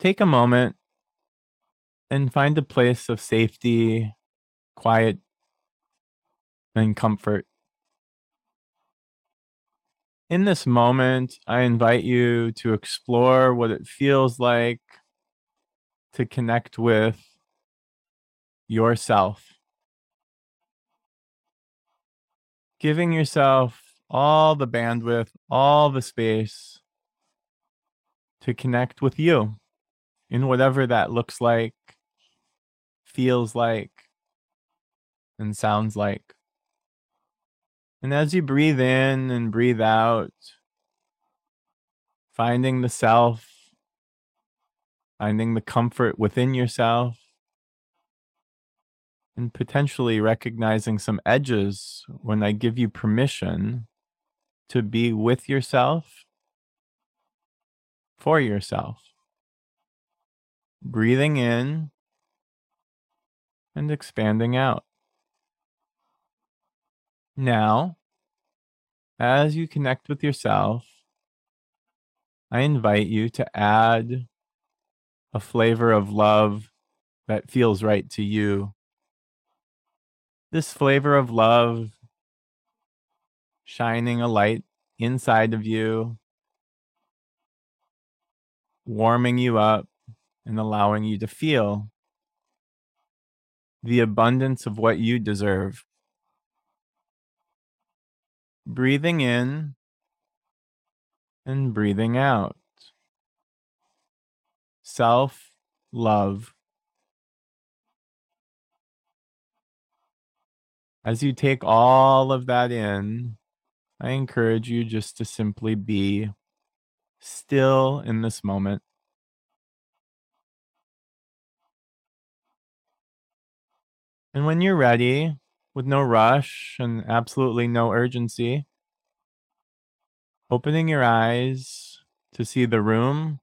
take a moment and find a place of safety, quiet, and comfort. In this moment, I invite you to explore what it feels like to connect with yourself. Giving yourself all the bandwidth, all the space to connect with you in whatever that looks like, feels like, and sounds like. And as you breathe in and breathe out, finding the self, finding the comfort within yourself, and potentially recognizing some edges when I give you permission to be with yourself for yourself. Breathing in and expanding out. Now, as you connect with yourself, I invite you to add a flavor of love that feels right to you. This flavor of love shining a light inside of you, warming you up and allowing you to feel the abundance of what you deserve. Breathing in and breathing out. Self love. As you take all of that in, I encourage you just to simply be still in this moment. And when you're ready, with no rush and absolutely no urgency, opening your eyes to see the room,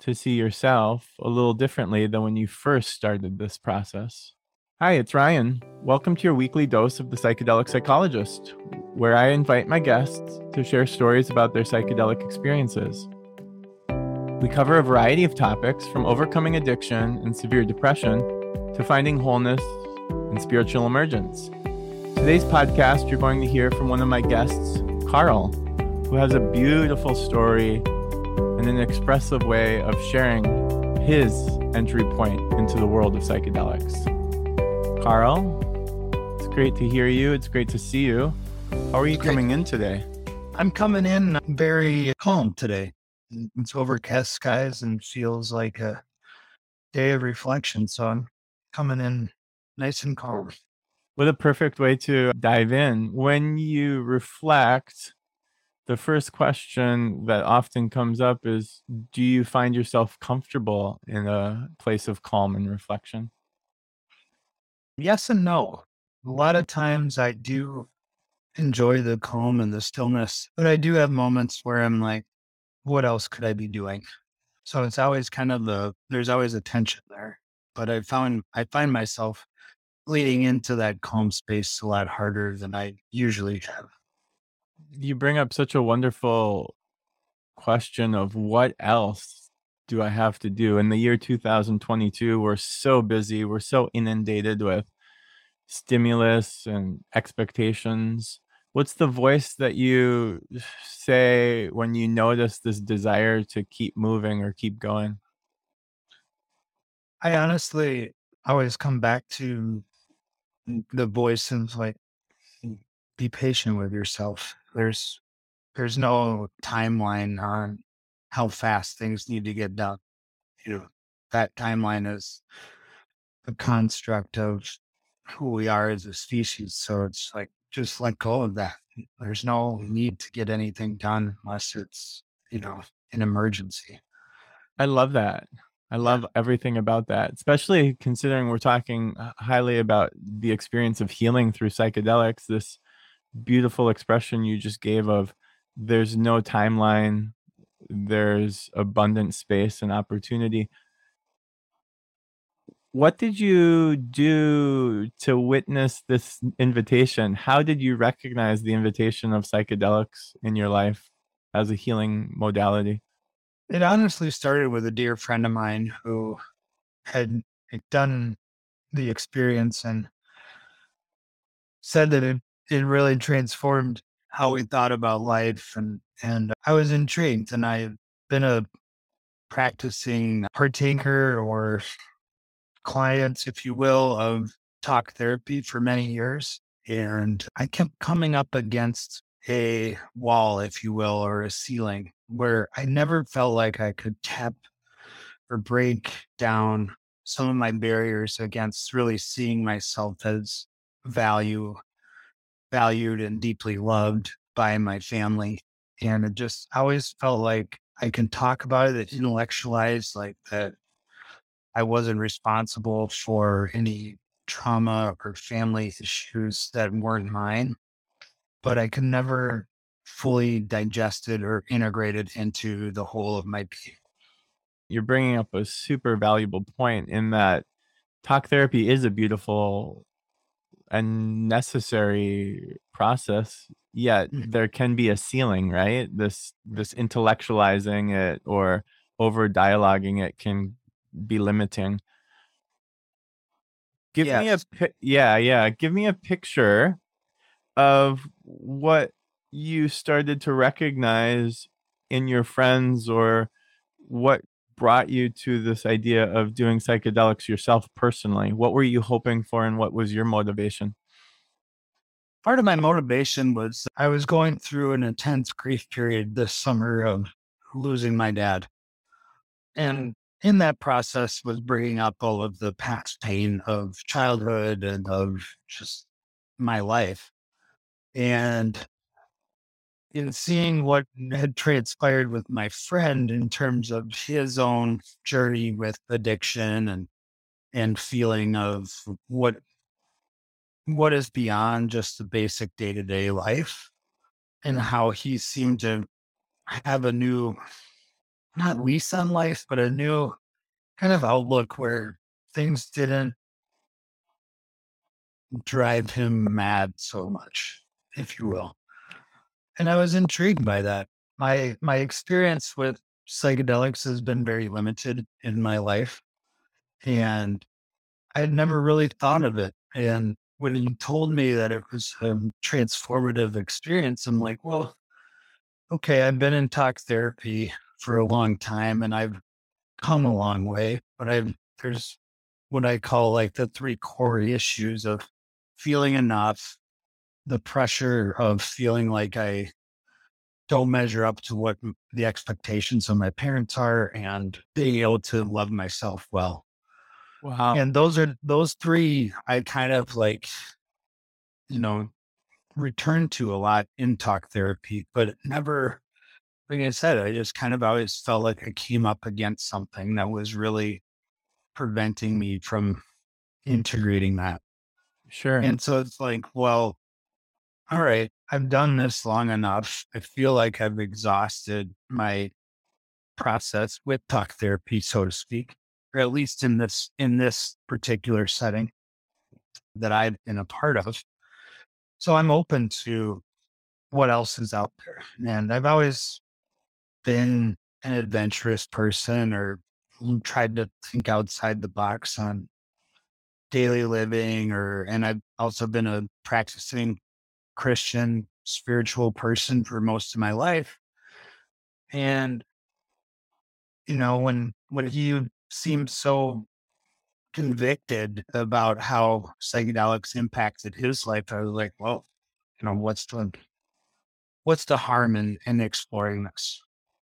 to see yourself a little differently than when you first started this process. Hi, it's Ryan. Welcome to your weekly dose of the psychedelic psychologist, where I invite my guests to share stories about their psychedelic experiences. We cover a variety of topics from overcoming addiction and severe depression to finding wholeness and spiritual emergence. Today's podcast, you're going to hear from one of my guests, Karl, who has a beautiful story and an expressive way of sharing his entry point into the world of psychedelics. Karl, it's great to hear you. It's great to see you. How are you coming in today? I'm coming in very calm today. It's overcast skies and feels like a day of reflection. So I'm coming in nice and calm. What a perfect way to dive in. When you reflect, the first question that often comes up is Do you find yourself comfortable in a place of calm and reflection? Yes and no. A lot of times I do enjoy the calm and the stillness, but I do have moments where I'm like, what else could I be doing? So it's always kind of the, there's always a tension there. But I found, I find myself leading into that calm space a lot harder than I usually have. You bring up such a wonderful question of what else do I have to do? In the year 2022, we're so busy, we're so inundated with stimulus and expectations. What's the voice that you say when you notice this desire to keep moving or keep going? I honestly always come back to the voice and like mm, be patient with yourself. There's there's no timeline on how fast things need to get done. You know, that timeline is a construct of who we are as a species. So it's like just let go of that. There's no need to get anything done unless it's, you know, an emergency. I love that. I love everything about that, especially considering we're talking highly about the experience of healing through psychedelics. This beautiful expression you just gave of there's no timeline, there's abundant space and opportunity. What did you do to witness this invitation? How did you recognize the invitation of psychedelics in your life as a healing modality? It honestly started with a dear friend of mine who had done the experience and said that it, it really transformed how we thought about life and and I was intrigued and I've been a practicing partaker or client, if you will, of talk therapy for many years. And I kept coming up against a wall, if you will, or a ceiling where I never felt like I could tap or break down some of my barriers against really seeing myself as value, valued and deeply loved by my family. And it just I always felt like I can talk about it, intellectualize like that I wasn't responsible for any trauma or family issues that weren't mine, but I could never fully digested or integrated into the whole of my being. You're bringing up a super valuable point in that talk therapy is a beautiful and necessary process yet Mm. there can be a ceiling right this this intellectualizing it or over dialoguing it can be limiting give me a Yes. yeah yeah give me a picture of what you started to recognize in your friends or what brought you to this idea of doing psychedelics yourself personally what were you hoping for and what was your motivation Part of my motivation was I was going through an intense grief period this summer of losing my dad. And in that process was bringing up all of the past pain of childhood and of just my life. And in seeing what had transpired with my friend in terms of his own journey with addiction and and feeling of what what is beyond just the basic day-to-day life and how he seemed to have a new not lease on life but a new kind of outlook where things didn't drive him mad so much if you will and i was intrigued by that. My my experience with psychedelics has been very limited in my life and i had never really thought of it and when you told me that it was a transformative experience i'm like well okay i've been in talk therapy for a long time and i've come a long way but i've there's what i call like the three core issues of feeling enough the pressure of feeling like I don't measure up to what the expectations of my parents are and being able to love myself well. wow And those are those three I kind of like, you know, return to a lot in talk therapy, but never, like I said, I just kind of always felt like I came up against something that was really preventing me from integrating that. sure And so it's like, well, all right, I've done this long enough. I feel like I've exhausted my process with talk therapy, so to speak, or at least in this in this particular setting that I've been a part of. So I'm open to what else is out there. And I've always been an adventurous person or tried to think outside the box on daily living or and I've also been a practicing Christian spiritual person for most of my life. And you know, when when he seemed so convicted about how psychedelics impacted his life, I was like, well, you know, what's the what's the harm in in exploring this?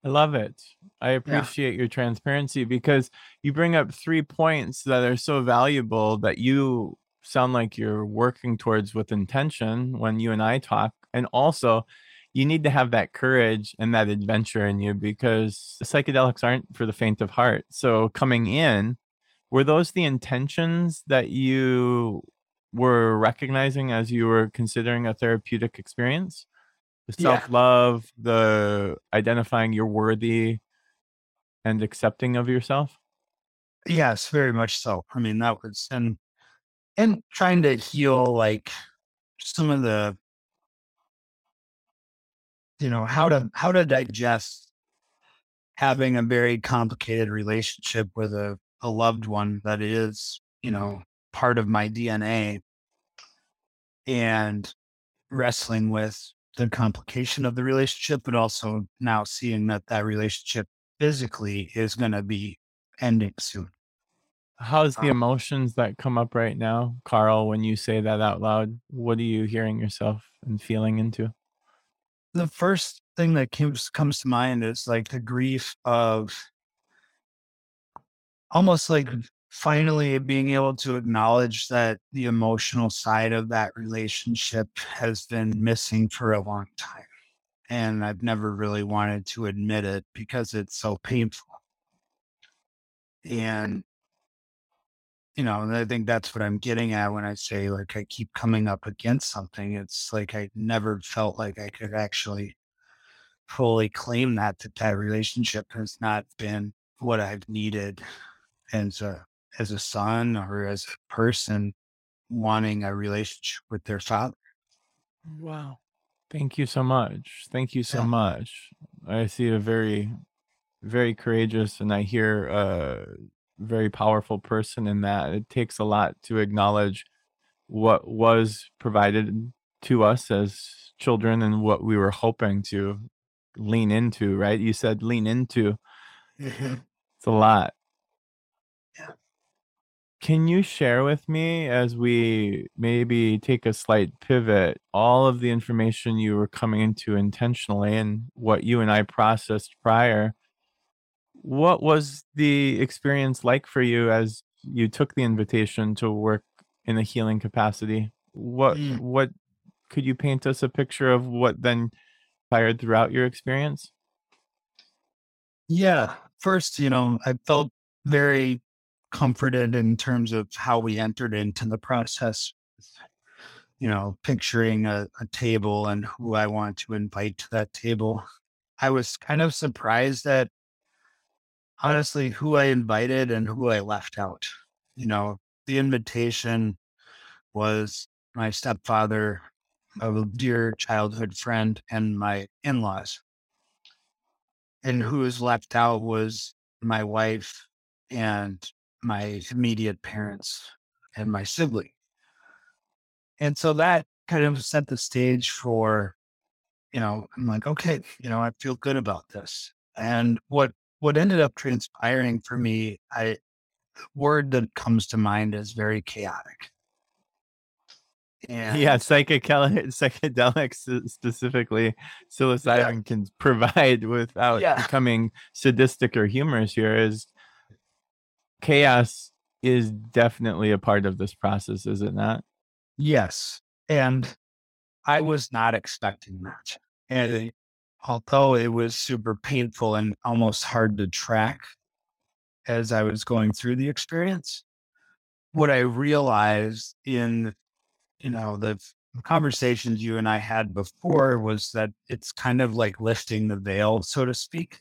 I love it. I appreciate your transparency because you bring up three points that are so valuable that you sound like you're working towards with intention when you and I talk. And also, you need to have that courage and that adventure in you because psychedelics aren't for the faint of heart. So, coming in, were those the intentions that you were recognizing as you were considering a therapeutic experience? the self love, the identifying you're worthy and accepting of yourself. Yes, very much so. I mean, that was and and trying to heal like some of the you know how to how to digest having a very complicated relationship with a, a loved one that is, you know, part of my DNA and wrestling with the complication of the relationship, but also now seeing that that relationship physically is going to be ending soon. How's the um, emotions that come up right now, Karl, when you say that out loud? What are you hearing yourself and feeling into? The first thing that comes comes to mind is like the grief of almost like finally being able to acknowledge that the emotional side of that relationship has been missing for a long time. And I've never really wanted to admit it because it's so painful. And, you know, and I think that's what I'm getting at when I say, like, I keep coming up against something. It's like I never felt like I could actually fully claim that that, that relationship has not been what I've needed as a as a son or as a person wanting a relationship with their father. Wow. Thank you so much. Thank you so Yeah. much. I see a very, very courageous and I hear a very powerful person in that. It takes a lot to acknowledge what was provided to us as children and what we were hoping to lean into, right? You said lean into. Mm-hmm. It's a lot. Yeah. Can you share with me as we maybe take a slight pivot all of the information you were coming into intentionally and what you and I processed prior? What was the experience like for you as you took the invitation to work in a healing capacity? What Mm. what could you paint us a picture of what then fired throughout your experience? Yeah. First, you know, I felt very comforted in terms of how we entered into the process. You know, picturing a, a table and who I want to invite to that table. I was kind of surprised at honestly who I invited and who I left out. You know, the invitation was my stepfather, a dear childhood friend, and my in laws. And who was left out was my wife and my immediate parents and my sibling. And so that kind of set the stage for, you know, I'm like, okay, you know, I feel good about this. And what what ended up transpiring for me, I word that comes to mind is very chaotic. And Yeah, psychedelic psychedelics specifically, psilocybin can provide without Yeah. becoming sadistic or humorous here is chaos is definitely a part of this process, is it not? Yes. And I was not expecting that. And although it was super painful and almost hard to track as I was going through the experience, what I realized in, you know, the conversations you and I had before was that it's kind of like lifting the veil, so to speak.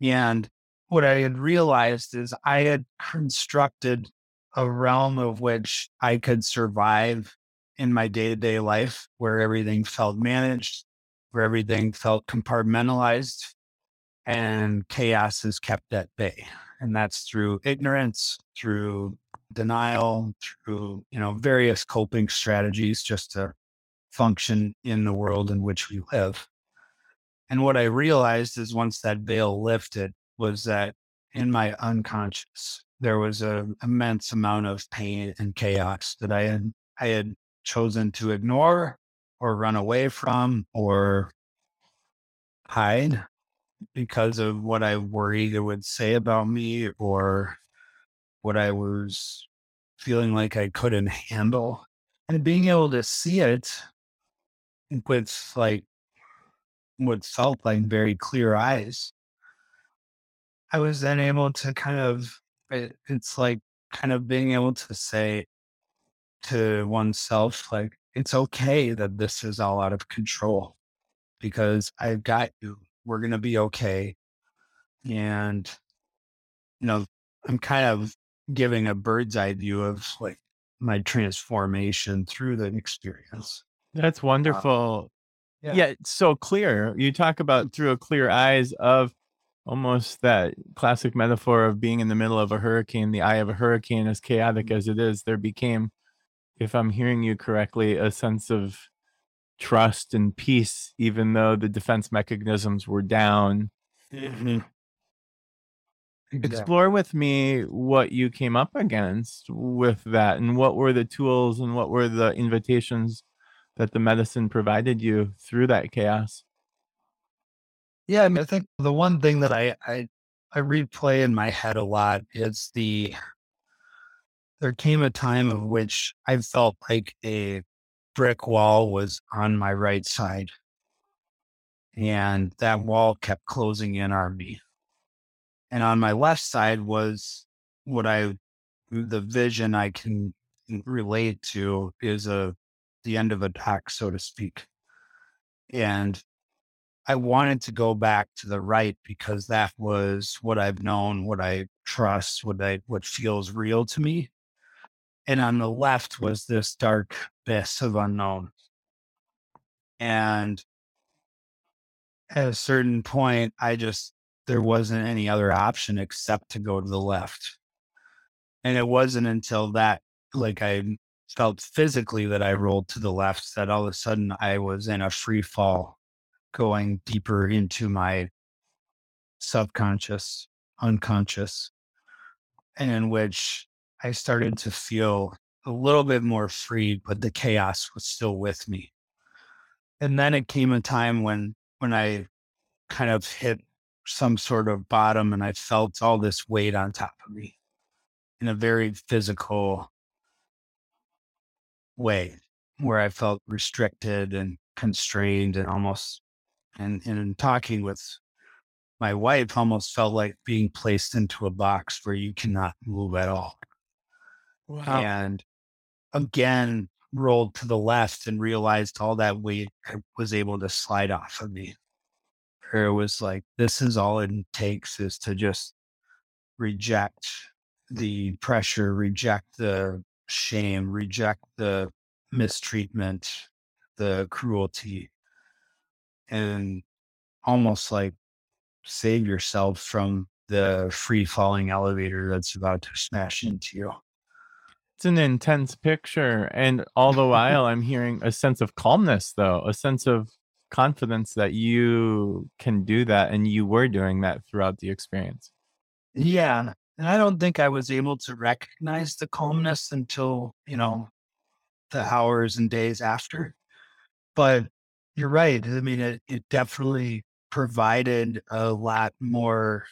And what I had realized is I had constructed a realm of which I could survive in my day to day life where everything felt managed, where everything felt compartmentalized, and chaos is kept at bay. And that's through ignorance, through denial, through, you know, various coping strategies just to function in the world in which we live. And what I realized is once that veil lifted was that in my unconscious, there was an immense amount of pain and chaos that I had I had chosen to ignore or run away from or hide because of what I worried it would say about me or what I was feeling like I couldn't handle. And being able to see it with like what felt like very clear eyes, I was then able to kind of, it, it's like kind of being able to say to oneself, like, it's okay that this is all out of control because I've got you. We're going to be okay. And, you know, I'm kind of giving a bird's eye view of like my transformation through the experience. That's um, wonderful. yeah. yeah. it's so clear. You talk about through a clear eyes of almost that classic metaphor of being in the middle of a hurricane, the eye of a hurricane, as chaotic mm-hmm. as it is, there became, if I'm hearing you correctly, a sense of trust and peace, even though the defense mechanisms were down. Mm-hmm. Explore with me what you came up against with that and what were the tools and what were the invitations that the medicine provided you through that chaos. Yeah, I mean, I think the one thing that I, I I replay in my head a lot is the there came a time of which I felt like a brick wall was on my right side. And that wall kept closing in on me. And on my left side was what I the vision I can relate to is a the end of a dock, so to speak. And I wanted to go back to the right because that was what I've known, what I trust, what I what feels real to me. And on the left was this dark abyss of unknown. And at a certain point, I just there wasn't any other option except to go to the left. And it wasn't until that like I felt physically that I rolled to the left that all of a sudden I was in a free fall going deeper into my subconscious, unconscious, and in which I started to feel a little bit more free, but the chaos was still with me. And then it came a time when when I kind of hit some sort of bottom and I felt all this weight on top of me in a very physical way where I felt restricted and constrained and almost and, and in talking with my wife almost felt like being placed into a box where you cannot move at all. Wow. And again, rolled to the left and realized all that weight was able to slide off of me. Where it was like, this is all it takes is to just reject the pressure, reject the shame, reject the mistreatment, the cruelty, and almost like save yourself from the free falling elevator that's about to smash into you. It's an intense picture. And all the while, I'm hearing a sense of calmness, though, a sense of confidence that you can do that. And you were doing that throughout the experience. Yeah. And I don't think I was able to recognize the calmness until, you know, the hours and days after. But you're right. I mean, it, it definitely provided a lot more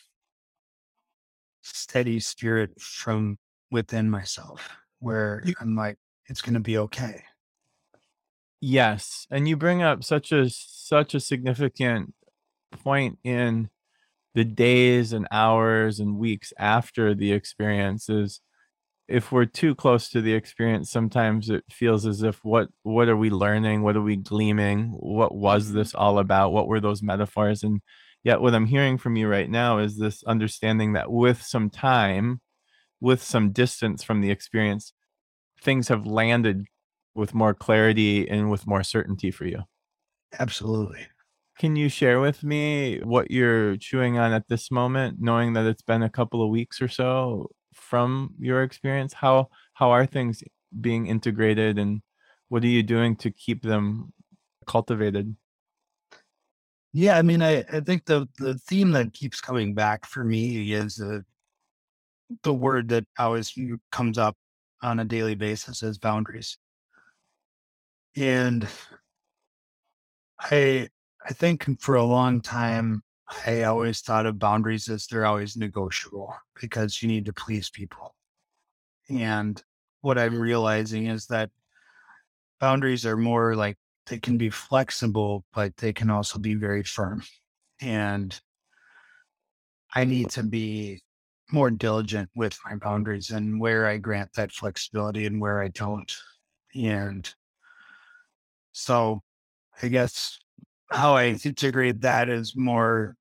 steady spirit from within myself where I'm like, it's going to be okay. Yes, and you bring up such a such a significant point in the days and hours and weeks after the experiences. If we're too close to the experience sometimes it feels as if what what are we learning? What are we gleaming? What was mm-hmm. this all about? What were those metaphors? And yet what i'm hearing from you right now is this understanding that with some time with some distance from the experience things have landed with more clarity and with more certainty for you. Absolutely. Can you share with me what you're chewing on at this moment knowing that it's been a couple of weeks or so from your experience? How how are things being integrated and what are you doing to keep them cultivated? Yeah i mean i i think the the theme that keeps coming back for me is the the mm-hmm. word that always comes up on a daily basis is boundaries and i i think for a long time I always thought of boundaries as they're always negotiable because you need to please people. And what I'm realizing is that boundaries are more like they can be flexible, but they can also be very firm. And I need to be more diligent with my boundaries and where I grant that flexibility and where I don't. And so I guess how I integrate that is more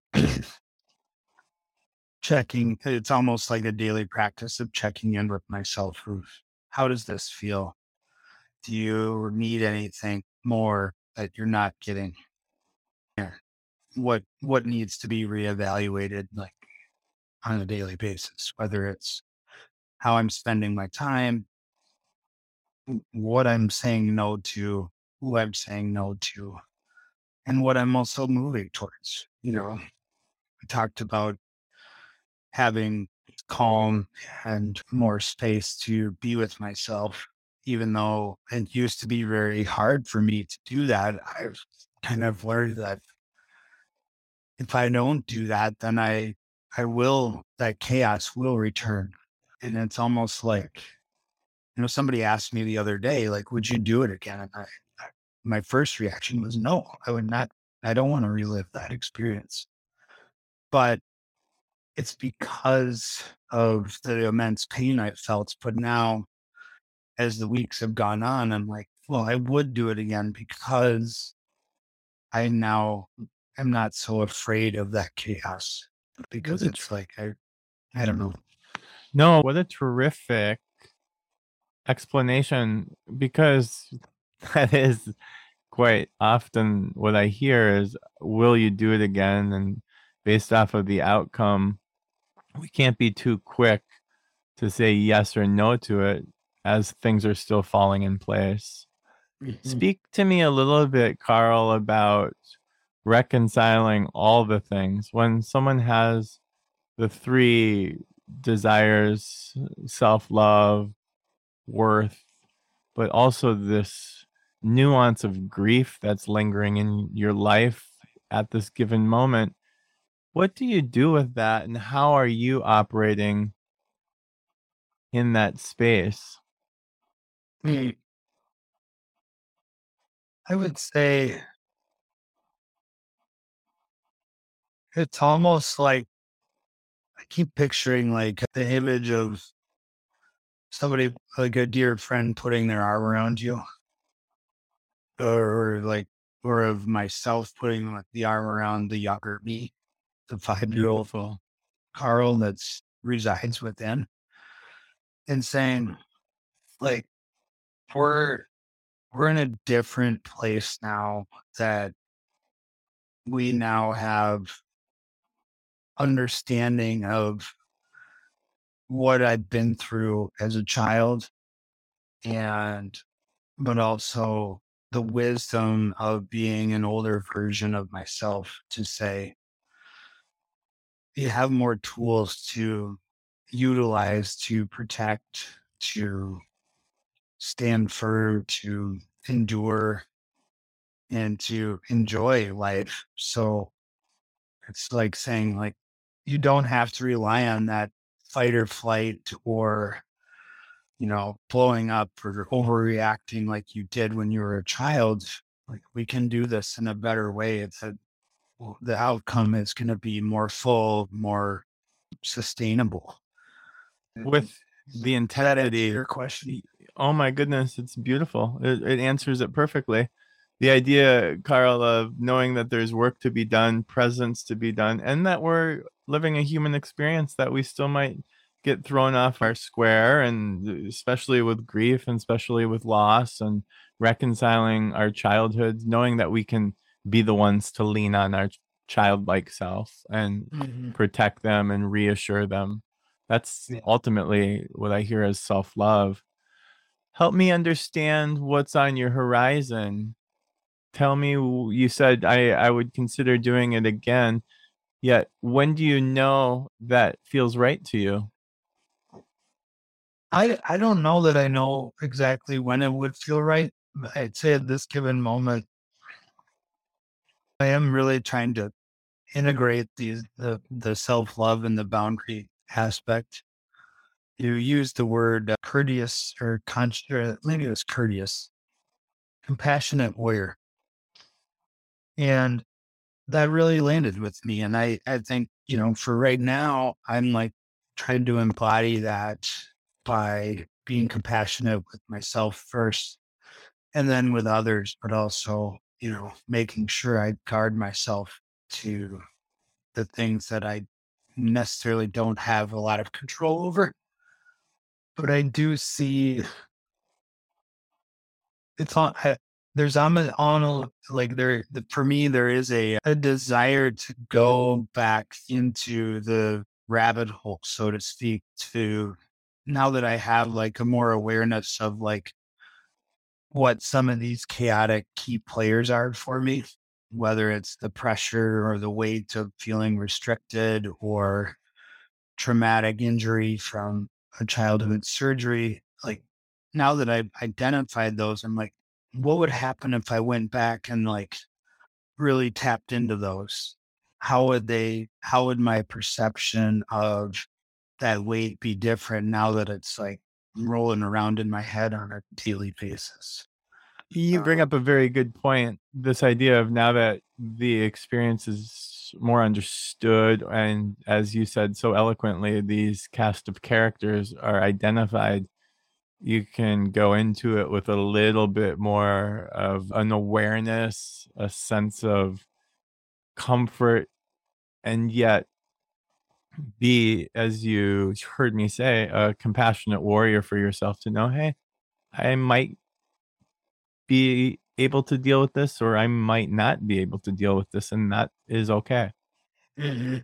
checking. It's almost like a daily practice of checking in with myself. How does this feel? Do you need anything more that you're not getting? what what needs to be reevaluated like on a daily basis, whether it's how I'm spending my time, what I'm saying no to, who I'm saying no to, and what I'm also moving towards. You know, we talked about having calm and more space to be with myself, even though it used to be very hard for me to do that. I've kind of learned that if I don't do that, then I I will that chaos will return. And it's almost like, you know, somebody asked me the other day, like, would you do it again? And I, I my first reaction was no, I would not, I don't want to relive that experience. But it's because of the immense pain I felt. But now, as the weeks have gone on, I'm like, well, I would do it again because I now am not so afraid of that chaos because it's like I, I don't know. No, what a terrific explanation because that is quite often what I hear is will you do it again and based off of the outcome we can't be too quick to say yes or no to it as things are still falling in place. Mm-hmm. Speak to me a little bit Karl about reconciling all the things when someone has the three desires self love, worth, but also this nuance of grief that's lingering in your life at this given moment. What do you do with that, and how are you operating in that space? Hmm. I would say it's almost like I keep picturing like the image of somebody like a dear friend putting their arm around you, or, or like, or of myself putting like the arm around the younger me, the five year old Karl that's resides within, and saying, like, we're we're in a different place now that we now have understanding of what I've been through as a child and but also the wisdom of being an older version of myself to say you have more tools to utilize to protect to stand firm to endure and to enjoy life. So it's like saying like you don't have to rely on that fight or flight or you know blowing up or overreacting like you did when you were a child like we can do this in a better way it's a the outcome is going to be more full more sustainable. With the intensity your question. oh my goodness it's beautiful. It, it answers it perfectly the idea, Karl, of knowing that there's work to be done, presence to be done, and that we're living a human experience that we still might get thrown off our square, and especially with grief and especially with loss and reconciling our childhoods, knowing that we can be the ones to lean on our childlike self and mm-hmm. protect them and reassure them. That's yeah. ultimately what I hear as self love. Help me understand what's on your horizon tell me you said I, I would consider doing it again. Yet when do you know that feels right to you? I I don't know that I know exactly when it would feel right. I'd say at this given moment, I am really trying to integrate these the the self love and the boundary aspect. You use the word uh, courteous or con- maybe it was courteous, compassionate warrior. And that really landed with me. And I, I think, you know, for right now, I'm like trying to embody that by being compassionate with myself first and then with others, but also, you know, making sure I guard myself to the things that I necessarily don't have a lot of control over. But I do see it's on, there's a, on a, like there the, for me there is a a desire to go back into the rabbit hole so to speak to now that i have like a more awareness of like what some of these chaotic key players are for me whether it's the pressure or the weight of feeling restricted or traumatic injury from a childhood surgery like now that i've identified those i'm like what would happen if I went back and like really tapped into those? How would they, how would my perception of that weight be different now that it's like rolling around in my head on a daily basis? You bring um up a very good point. This idea of now that the experience is more understood, and as you said so eloquently, these cast of characters are identified you can go into it with a little bit more of an awareness, a sense of comfort, and yet be, as you heard me say, a compassionate warrior for yourself to know, hey, I might be able to deal with this, or I might not be able to deal with this, and that is okay. Mm-hmm.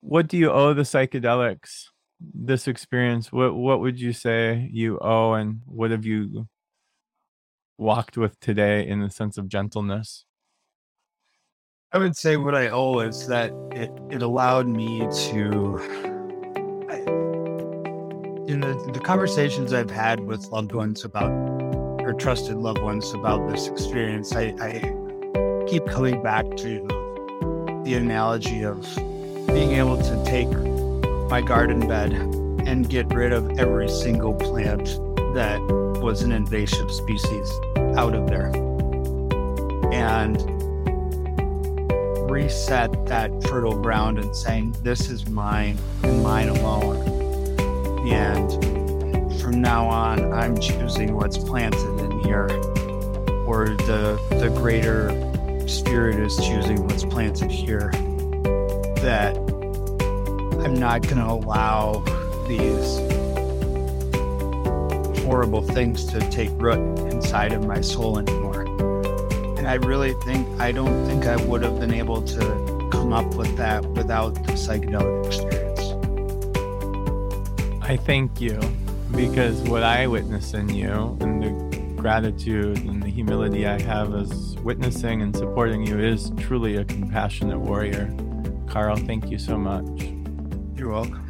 What do you owe the psychedelics? This experience, what what would you say you owe, and what have you walked with today in the sense of gentleness? I would say what I owe is that it it allowed me to. In the, the conversations I've had with loved ones about, or trusted loved ones about this experience, I, I keep coming back to the analogy of being able to take my garden bed and get rid of every single plant that was an invasive species out of there and reset that fertile ground and saying, This is mine and mine alone. And from now on, I'm choosing what's planted in here, or the, the greater spirit is choosing what's planted here. That I'm not going to allow these horrible things to take root inside of my soul anymore. And I really think, I don't think I would have been able to come up with that without the psychedelic experience. I thank you because what I witness in you and the gratitude and the humility I have as witnessing and supporting you is truly a compassionate warrior. Karl, thank you so much. You're welcome.